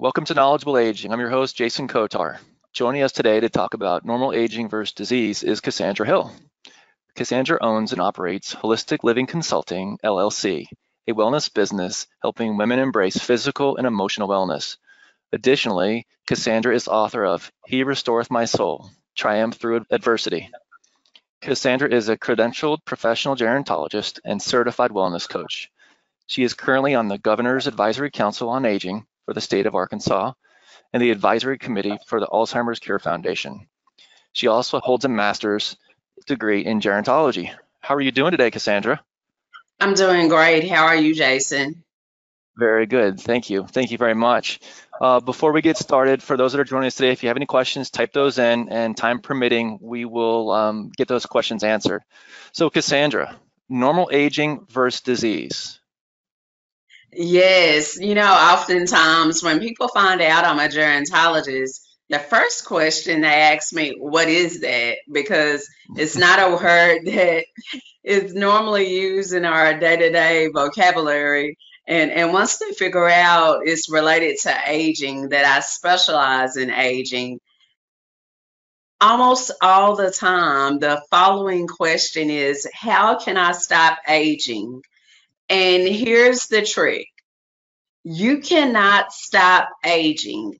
Welcome to Knowledgeable Aging. I'm your host, Jason Kotar. Joining us today to talk about normal aging versus disease is Cassandra Hill. Cassandra owns and operates Holistic Living Consulting, LLC, a wellness business helping women embrace physical and emotional wellness. Additionally, Cassandra is author of He Restoreth My Soul, Triumph Through Adversity. Cassandra is a credentialed professional gerontologist and certified wellness coach. She is currently on the Governor's Advisory Council on Aging for the state of Arkansas and the Advisory Committee for the Alzheimer's Cure Foundation. She also holds a master's degree in gerontology. How are you doing today, Cassandra? I'm doing great. How are you, Jason? Very good. Thank you. Thank you very much. Uh, before we get started, for those that are joining us today, if you have any questions, type those in, and time permitting, we will um, get those questions answered. So, Cassandra, normal aging versus disease. Yes, you know, oftentimes when people find out I'm a gerontologist, the first question they ask me, what is that? Because it's not a word that is normally used in our day-to-day vocabulary. And, and once they figure out it's related to aging, that I specialize in aging, almost all the time, the following question is, how can I stop aging? And here's the trick. You cannot stop aging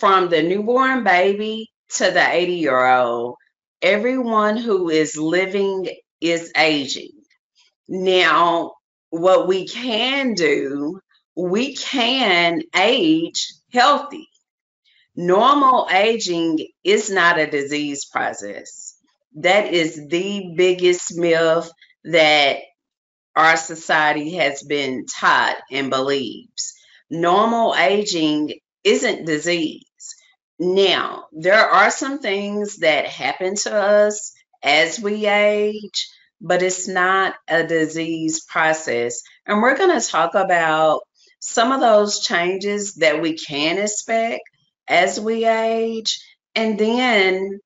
from the newborn baby to the 80 year old. Everyone who is living is aging. Now, what we can do, we can age healthy. Normal aging is not a disease process. That is the biggest myth that our society has been taught and believes. Normal aging isn't disease. Now, there are some things that happen to us as we age, but it's not a disease process. And we're going to talk about some of those changes that we can expect as we age. And then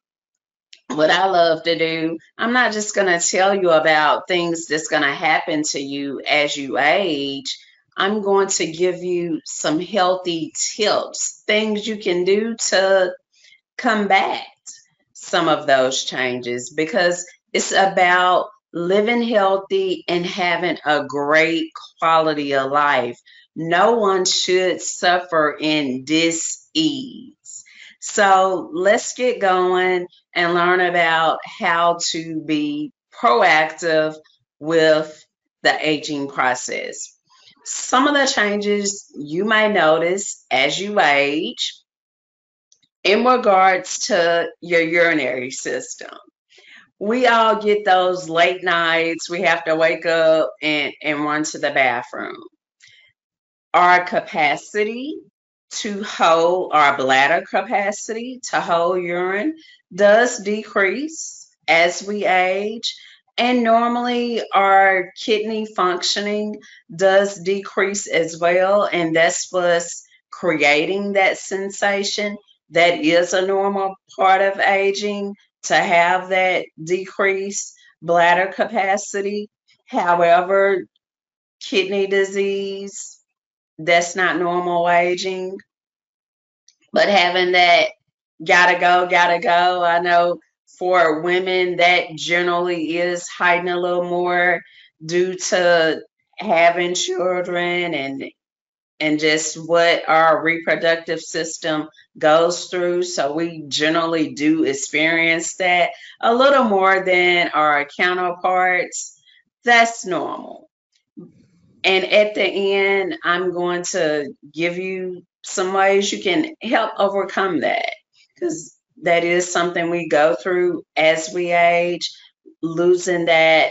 what I love to do, I'm not just going to tell you about things that's going to happen to you as you age. I'm going to give you some healthy tips, things you can do to combat some of those changes because it's about living healthy and having a great quality of life. No one should suffer in dis-ease. So let's get going and learn about how to be proactive with the aging process. Some of the changes you may notice as you age in regards to your urinary system. We all get those late nights. We have to wake up and, and run to the bathroom. Our capacity to hold our bladder capacity to hold urine does decrease as we age. And normally our kidney functioning does decrease as well. And that's what's creating that sensation. That is a normal part of aging to have that decreased bladder capacity. However, kidney disease, that's not normal aging. But having that gotta go, gotta go, I know for women that generally is heightened a little more due to having children and and just what our reproductive system goes through. So we generally do experience that a little more than our counterparts. That's normal. And at the end, I'm going to give you some ways you can help overcome that because that is something we go through as we age, losing that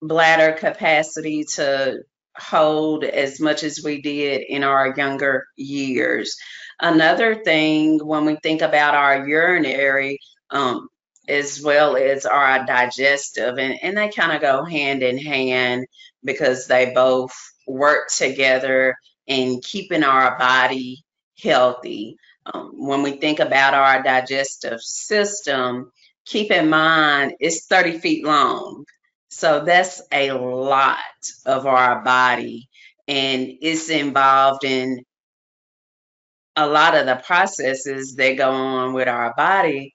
bladder capacity to hold as much as we did in our younger years. Another thing, when we think about our urinary, um, as well as our digestive, and, and they kind of go hand in hand because they both work together in keeping our body healthy. Um, when we think about our digestive system, keep in mind it's 30 feet long. So that's a lot of our body and it's involved in a lot of the processes that go on with our body,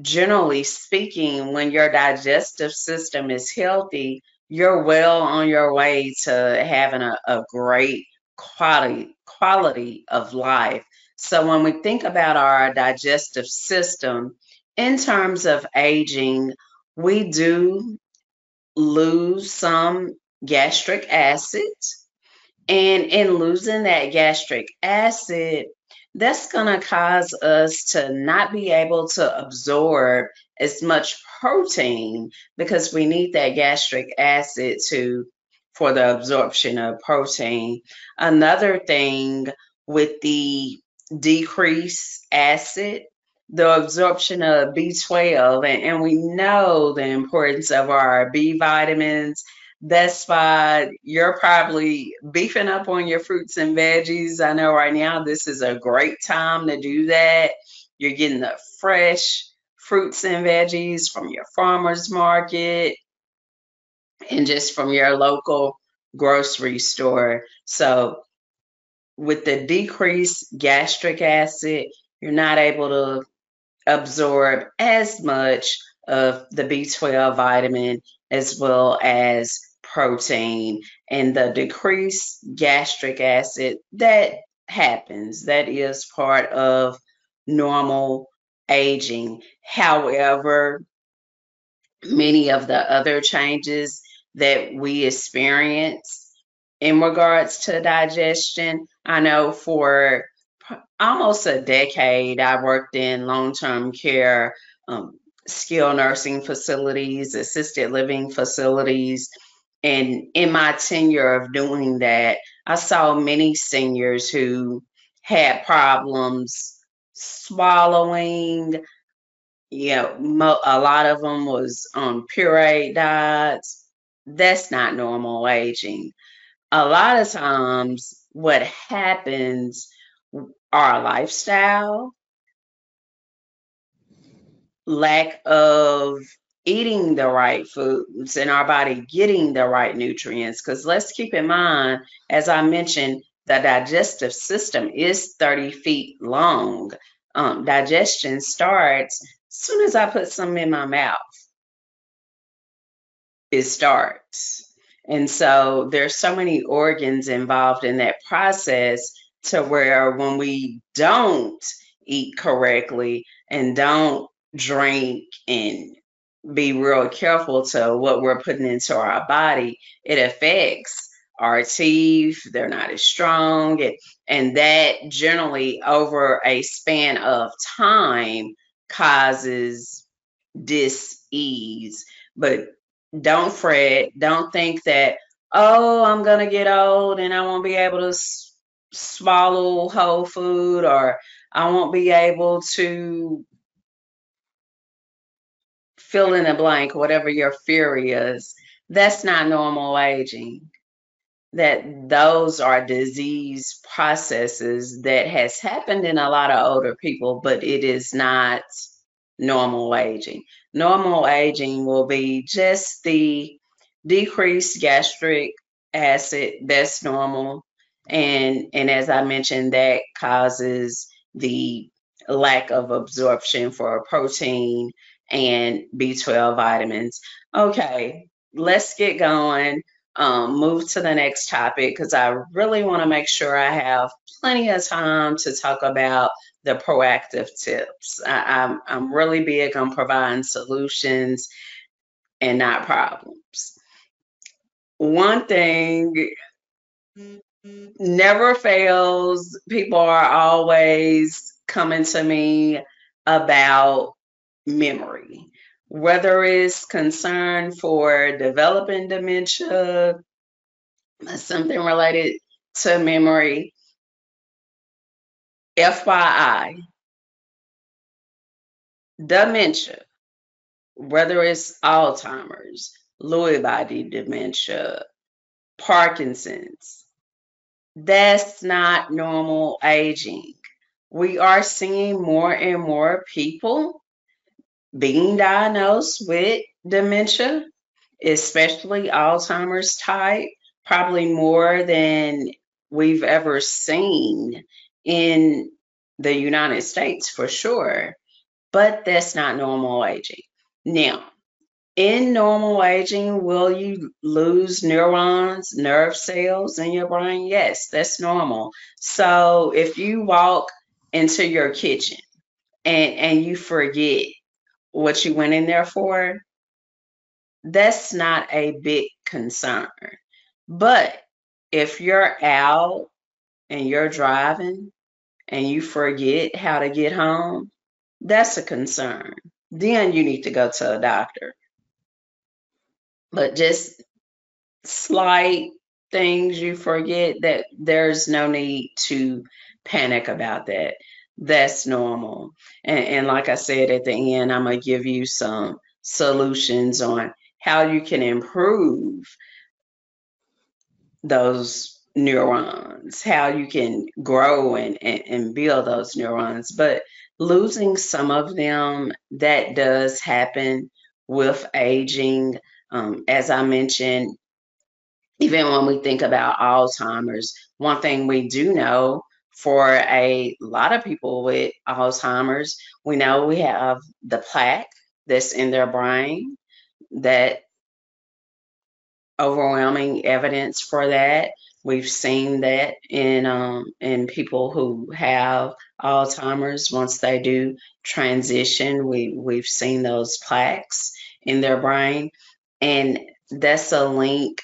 generally speaking, when your digestive system is healthy, you're well on your way to having a, a great quality quality of life. So when we think about our digestive system in terms of aging, we do lose some gastric acid. And in losing that gastric acid, that's going to cause us to not be able to absorb as much protein because we need that gastric acid to for the absorption of protein. Another thing with the decrease acid, the absorption of B12, and, and we know the importance of our B vitamins that's why you're probably beefing up on your fruits and veggies. I know right now this is a great time to do that. You're getting the fresh fruits and veggies from your farmer's market and just from your local grocery store. So, with the decreased gastric acid, you're not able to absorb as much of the B12 vitamin as well as protein and the decreased gastric acid that happens. That is part of normal aging. However many of the other changes that we experience in regards to digestion i know for almost a decade i worked in long-term care um, skilled nursing facilities assisted living facilities and in my tenure of doing that, I saw many seniors who had problems swallowing. You know, a lot of them was on pureed diets. That's not normal aging. A lot of times, what happens, our lifestyle, lack of eating the right foods and our body getting the right nutrients. Because let's keep in mind, as I mentioned, the digestive system is 30 feet long. Um, digestion starts as soon as I put some in my mouth. It starts. And so there's so many organs involved in that process to where when we don't eat correctly and don't drink and be real careful to what we're putting into our body, it affects our teeth. They're not as strong. It, and that generally, over a span of time, causes dis-ease. But don't fret. Don't think that, oh, I'm going to get old and I won't be able to s- swallow whole food or I won't be able to fill in the blank, whatever your fear is, that's not normal aging. That those are disease processes that has happened in a lot of older people, but it is not normal aging. Normal aging will be just the decreased gastric acid that's normal and and as i mentioned that causes the lack of absorption for protein and B12 vitamins. Okay, let's get going. Um, move to the next topic because I really want to make sure I have plenty of time to talk about the proactive tips. I, I'm, I'm really big on providing solutions and not problems. One thing never fails, people are always coming to me about memory, whether it's concern for developing dementia, something related to memory. FYI, dementia, whether it's Alzheimer's, Lewy body dementia, Parkinson's, that's not normal aging. We are seeing more and more people being diagnosed with dementia, especially Alzheimer's type, probably more than we've ever seen in the United States for sure, but that's not normal aging. Now, in normal aging, will you lose neurons, nerve cells in your brain? Yes, that's normal. So if you walk into your kitchen and, and you forget what you went in there for, that's not a big concern. But if you're out and you're driving and you forget how to get home, that's a concern. Then you need to go to a doctor but just slight things you forget that there's no need to panic about that. That's normal. And, and like I said at the end, I'm going to give you some solutions on how you can improve those neurons, how you can grow and, and, and build those neurons. But losing some of them, that does happen with aging. Um, as I mentioned, even when we think about Alzheimer's, one thing we do know for a lot of people with Alzheimer's, we know we have the plaque that's in their brain, that overwhelming evidence for that. We've seen that in um, in people who have Alzheimer's. Once they do transition, we we've seen those plaques in their brain. And that's a link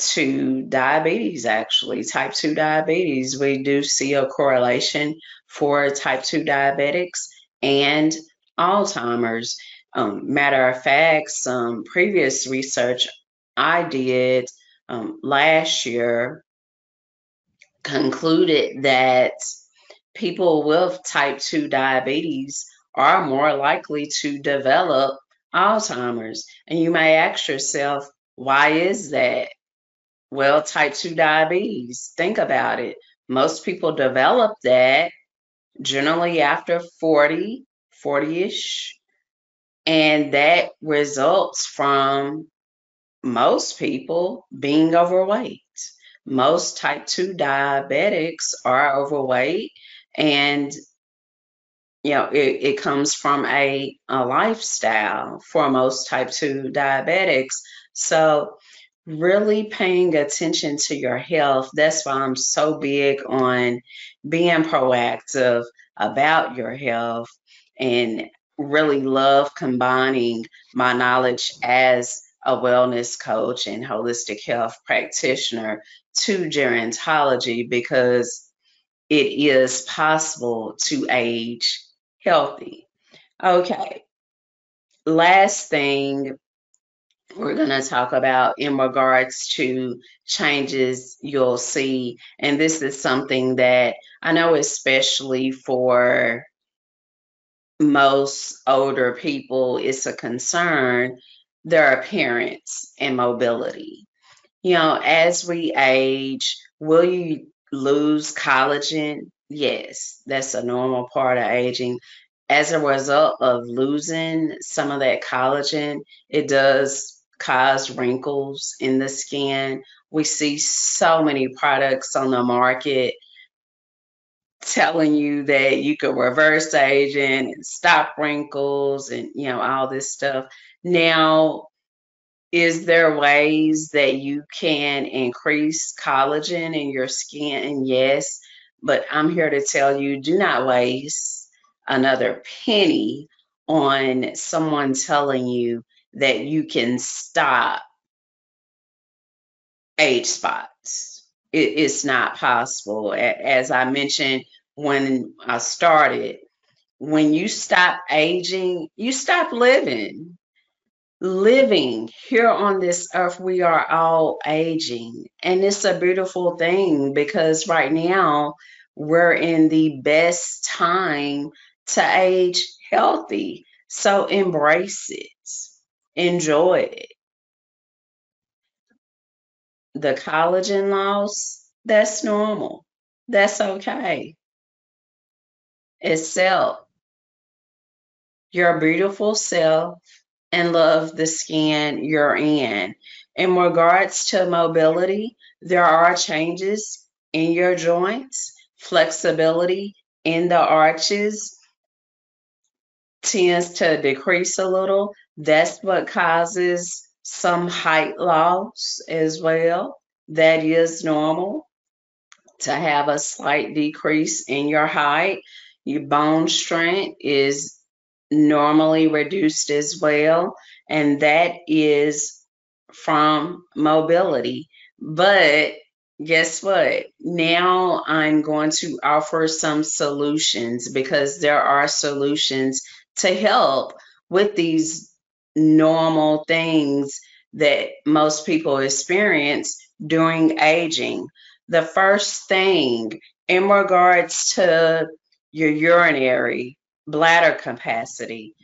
to diabetes, actually, type 2 diabetes. We do see a correlation for type 2 diabetics and Alzheimer's. Um, matter of fact, some previous research I did um, last year concluded that people with type 2 diabetes are more likely to develop Alzheimer's. And you may ask yourself, why is that? Well, type 2 diabetes, think about it. Most people develop that generally after 40, 40 ish. And that results from most people being overweight. Most type 2 diabetics are overweight and you know, it, it comes from a, a lifestyle for most type 2 diabetics. So, really paying attention to your health. That's why I'm so big on being proactive about your health and really love combining my knowledge as a wellness coach and holistic health practitioner to gerontology because it is possible to age healthy. Okay. Last thing we're going to talk about in regards to changes you'll see. And this is something that I know, especially for most older people, it's a concern their appearance and mobility. You know, as we age, will you lose collagen? Yes, that's a normal part of aging. As a result of losing some of that collagen, it does cause wrinkles in the skin. We see so many products on the market telling you that you could reverse aging and stop wrinkles and you know all this stuff. Now, is there ways that you can increase collagen in your skin? Yes but I'm here to tell you do not waste another penny on someone telling you that you can stop age spots. It, it's not possible. As I mentioned when I started, when you stop aging, you stop living. Living here on this earth, we are all aging. And it's a beautiful thing because right now, we're in the best time to age healthy. So embrace it, enjoy. The collagen loss, that's normal. That's okay. Accept your beautiful self and love the skin you're in. In regards to mobility, there are changes in your joints flexibility in the arches tends to decrease a little. That's what causes some height loss as well. That is normal to have a slight decrease in your height. Your bone strength is normally reduced as well, and that is from mobility. But guess what? Now I'm going to offer some solutions because there are solutions to help with these normal things that most people experience during aging. The first thing in regards to your urinary bladder capacity,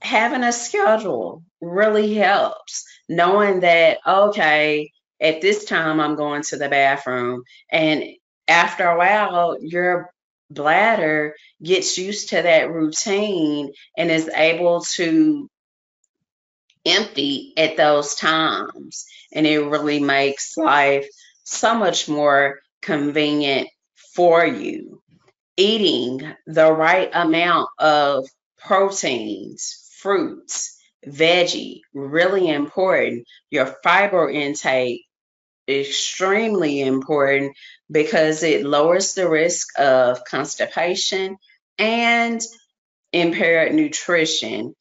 having a schedule really helps. Knowing that, okay, at this time I'm going to the bathroom. And after a while, your bladder gets used to that routine and is able to empty at those times. And it really makes life so much more convenient for you. Eating the right amount of proteins, fruits, veggie, really important. Your fiber intake extremely important because it lowers the risk of constipation and impaired nutrition.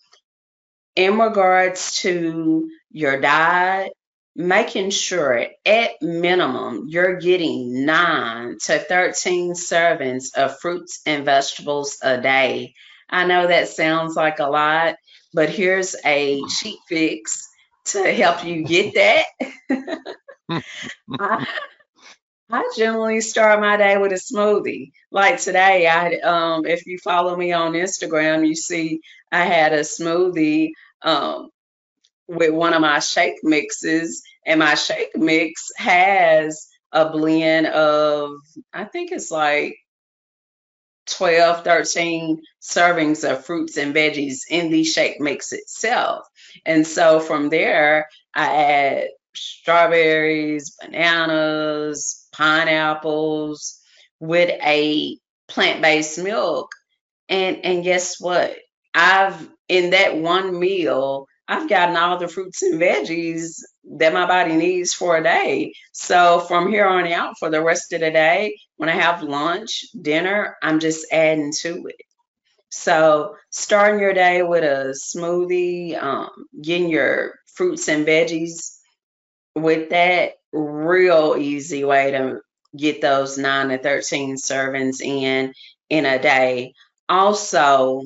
In regards to your diet, making sure at minimum you're getting 9 to 13 servings of fruits and vegetables a day. I know that sounds like a lot, but here's a cheat fix to help you get that. I, I generally start my day with a smoothie. Like today, I um, if you follow me on Instagram, you see I had a smoothie um, with one of my shake mixes, and my shake mix has a blend of I think it's like 12, 13 servings of fruits and veggies in the shake mix itself. And so from there, I add strawberries, bananas, pineapples with a plant-based milk. And and guess what? I've in that one meal, I've gotten all the fruits and veggies that my body needs for a day. So from here on out for the rest of the day, when I have lunch, dinner, I'm just adding to it. So starting your day with a smoothie, um, getting your fruits and veggies with that real easy way to get those 9 to 13 servings in in a day also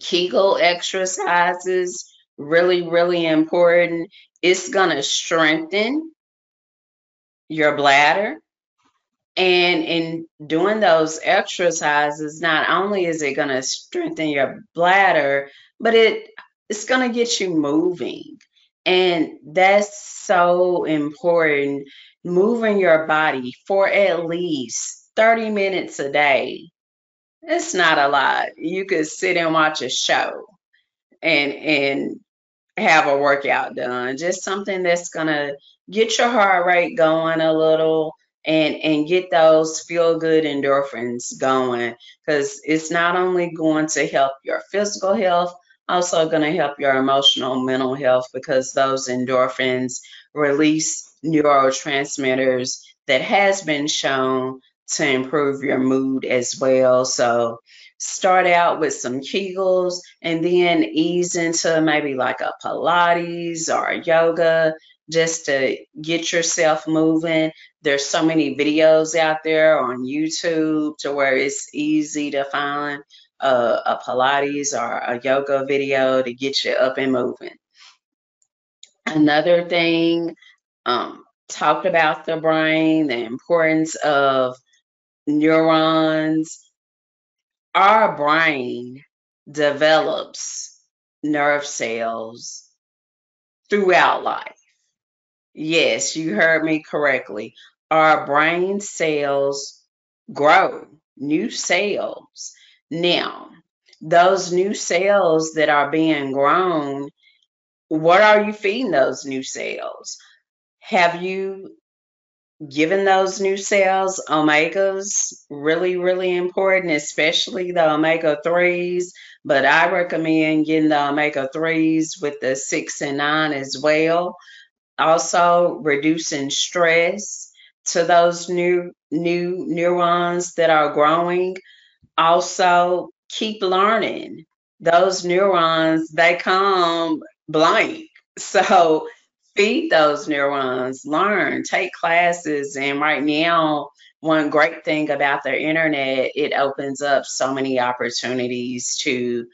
kegel exercises really really important it's going to strengthen your bladder and in doing those exercises not only is it going to strengthen your bladder but it it's going to get you moving and that's so important. Moving your body for at least 30 minutes a day. It's not a lot. You could sit and watch a show and and have a workout done. Just something that's gonna get your heart rate going a little and and get those feel good endorphins going because it's not only going to help your physical health also going to help your emotional mental health because those endorphins release neurotransmitters that has been shown to improve your mood as well so start out with some kegels and then ease into maybe like a pilates or a yoga just to get yourself moving there's so many videos out there on youtube to where it's easy to find a, a Pilates or a yoga video to get you up and moving. Another thing, um, talked about the brain, the importance of neurons. Our brain develops nerve cells throughout life. Yes, you heard me correctly. Our brain cells grow new cells. Now, those new cells that are being grown, what are you feeding those new cells? Have you giving those new cells omegas really really important especially the omega 3s but i recommend getting the omega 3s with the 6 and 9 as well. Also reducing stress to those new new neurons that are growing. Also keep learning. Those neurons they come blank. So feed those neurons, learn, take classes. And right now, one great thing about the internet, it opens up so many opportunities to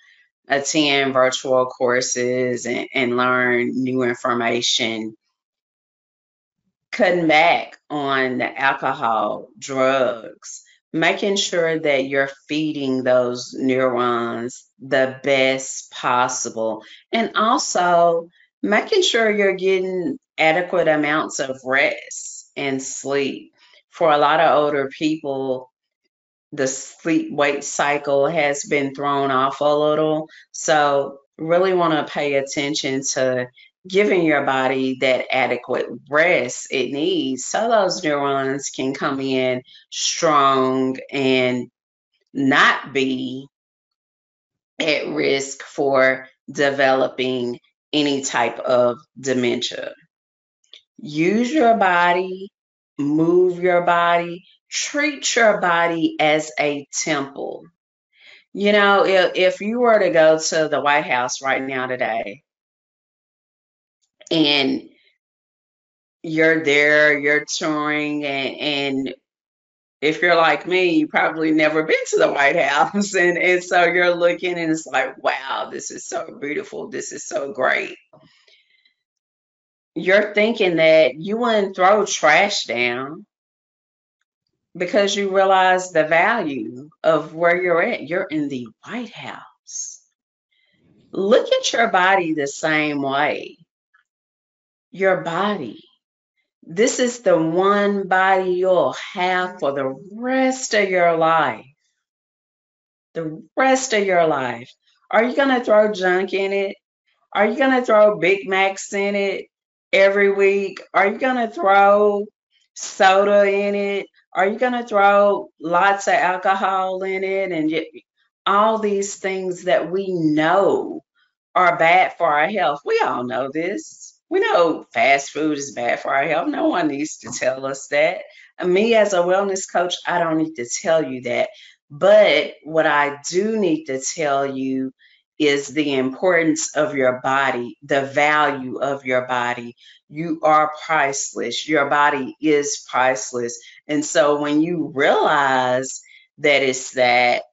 attend virtual courses and, and learn new information. Cutting back on the alcohol, drugs, making sure that you're feeding those neurons the best possible. And also, making sure you're getting adequate amounts of rest and sleep. For a lot of older people, the sleep wake cycle has been thrown off a little. So, really want to pay attention to giving your body that adequate rest it needs so those neurons can come in strong and not be at risk for developing any type of dementia. Use your body, move your body, treat your body as a temple. You know, if, if you were to go to the White House right now today and you're there, you're touring, and, and if you're like me, you probably never been to the White House. And, and so you're looking and it's like, wow, this is so beautiful. This is so great. You're thinking that you wouldn't throw trash down because you realize the value of where you're at. You're in the White House. Look at your body the same way. Your body this is the one body you'll have for the rest of your life. The rest of your life. Are you going to throw junk in it? Are you going to throw Big Macs in it every week? Are you going to throw soda in it? Are you going to throw lots of alcohol in it? And all these things that we know are bad for our health. We all know this we know fast food is bad for our health. No one needs to tell us that. And me as a wellness coach, I don't need to tell you that. But what I do need to tell you is the importance of your body, the value of your body. You are priceless. Your body is priceless. And so when you realize that it's that,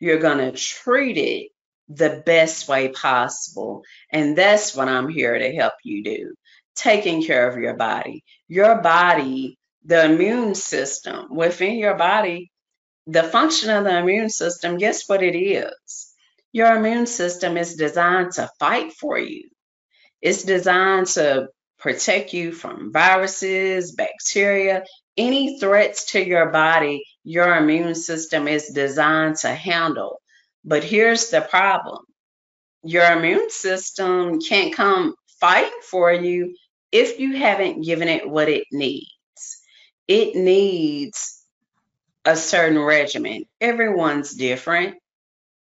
you're going to treat it the best way possible. And that's what I'm here to help you do taking care of your body. Your body, the immune system within your body, the function of the immune system, guess what it is? Your immune system is designed to fight for you. It's designed to protect you from viruses, bacteria, any threats to your body, your immune system is designed to handle. But here's the problem your immune system can't come fighting for you if you haven't given it what it needs. It needs a certain regimen. Everyone's different.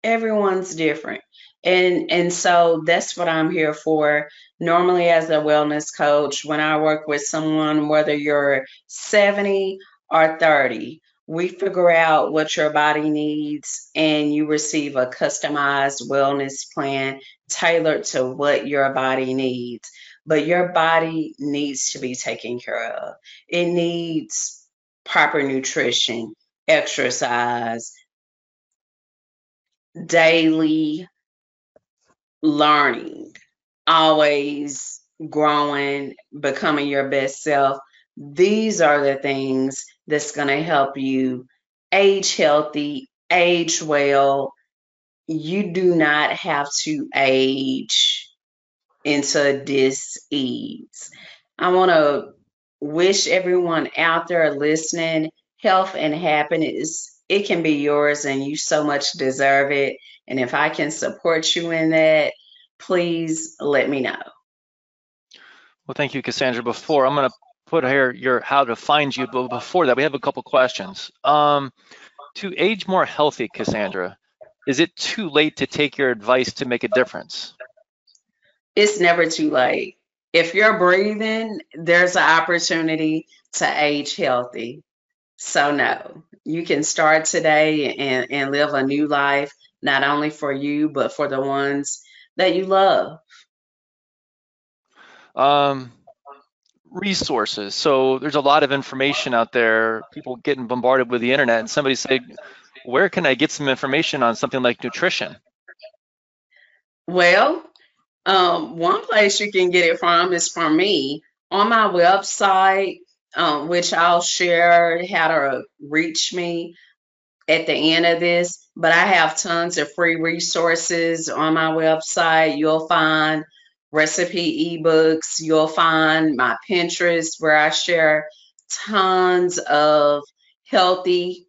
Everyone's different. And and so that's what I'm here for. Normally as a wellness coach, when I work with someone whether you're 70 or 30, we figure out what your body needs and you receive a customized wellness plan tailored to what your body needs. But your body needs to be taken care of. It needs proper nutrition exercise daily learning always growing becoming your best self. These are the things that's going to help you age healthy, age well. You do not have to age into dis-ease. I want to wish everyone out there listening health and happiness. It can be yours, and you so much deserve it. And if I can support you in that, please let me know. Well, thank you, Cassandra. Before I'm going to put here your how to find you, but before that, we have a couple questions. Um, to age more healthy, Cassandra, is it too late to take your advice to make a difference? It's never too late. If you're breathing, there's an opportunity to age healthy. So no, you can start today and, and live a new life, not only for you, but for the ones that you love. Um, resources. So there's a lot of information out there, people getting bombarded with the internet, and somebody said, where can I get some information on something like nutrition? Well, um, one place you can get it from is from me on my website, um, which I'll share how to reach me at the end of this. But I have tons of free resources on my website. You'll find recipe ebooks. You'll find my Pinterest where I share tons of healthy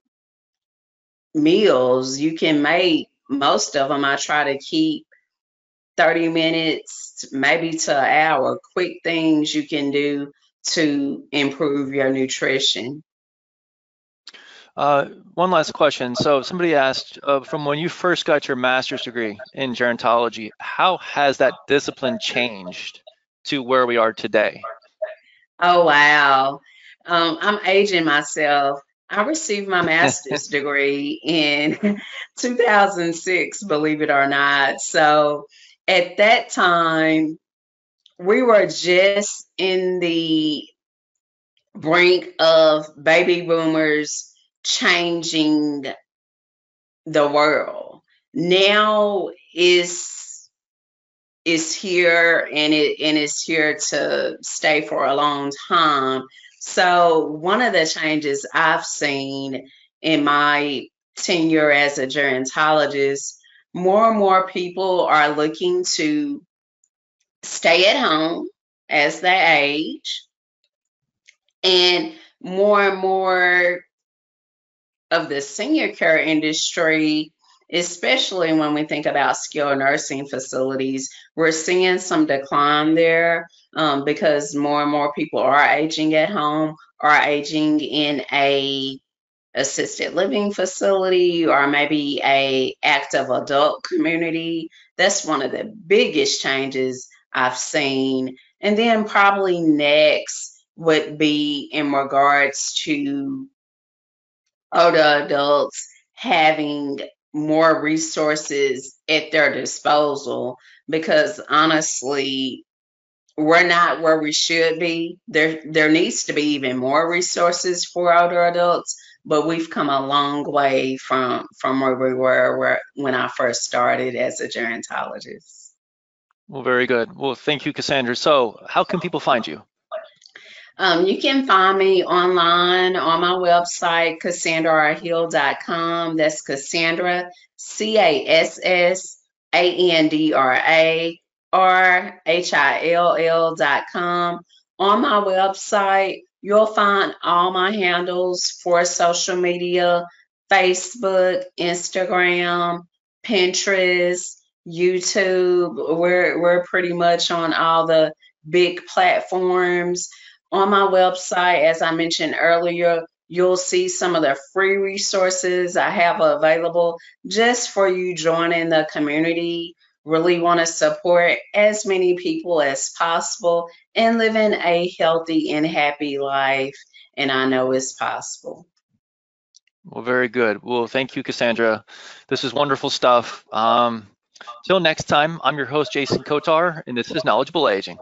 meals. You can make most of them. I try to keep 30 minutes, maybe to an hour, quick things you can do to improve your nutrition. Uh, one last question. So somebody asked, uh, from when you first got your master's degree in gerontology, how has that discipline changed to where we are today? Oh, wow. Um, I'm aging myself. I received my master's degree in 2006, believe it or not. So at that time, we were just in the brink of baby boomers changing the world. Now is is here and it and it's here to stay for a long time. So one of the changes I've seen in my tenure as a gerontologist, more and more people are looking to stay at home as they age. And more and more of the senior care industry, especially when we think about skilled nursing facilities, we're seeing some decline there um, because more and more people are aging at home, are aging in a assisted living facility or maybe a active adult community. That's one of the biggest changes I've seen. And then probably next would be in regards to older adults having more resources at their disposal because honestly we're not where we should be there there needs to be even more resources for older adults but we've come a long way from from where we were where, when I first started as a gerontologist. Well, very good. Well, thank you, Cassandra. So, how can people find you? Um, you can find me online on my website, CassandraRhill.com. That's Cassandra, C A S S A N D R A R H I L L.com. On my website, you'll find all my handles for social media Facebook, Instagram, Pinterest, YouTube. We're, we're pretty much on all the big platforms on my website, as I mentioned earlier, you'll see some of the free resources I have available just for you joining the community. Really want to support as many people as possible and living a healthy and happy life. And I know it's possible. Well, very good. Well, thank you, Cassandra. This is wonderful stuff. Um, till next time, I'm your host, Jason Kotar, and this is Knowledgeable Aging.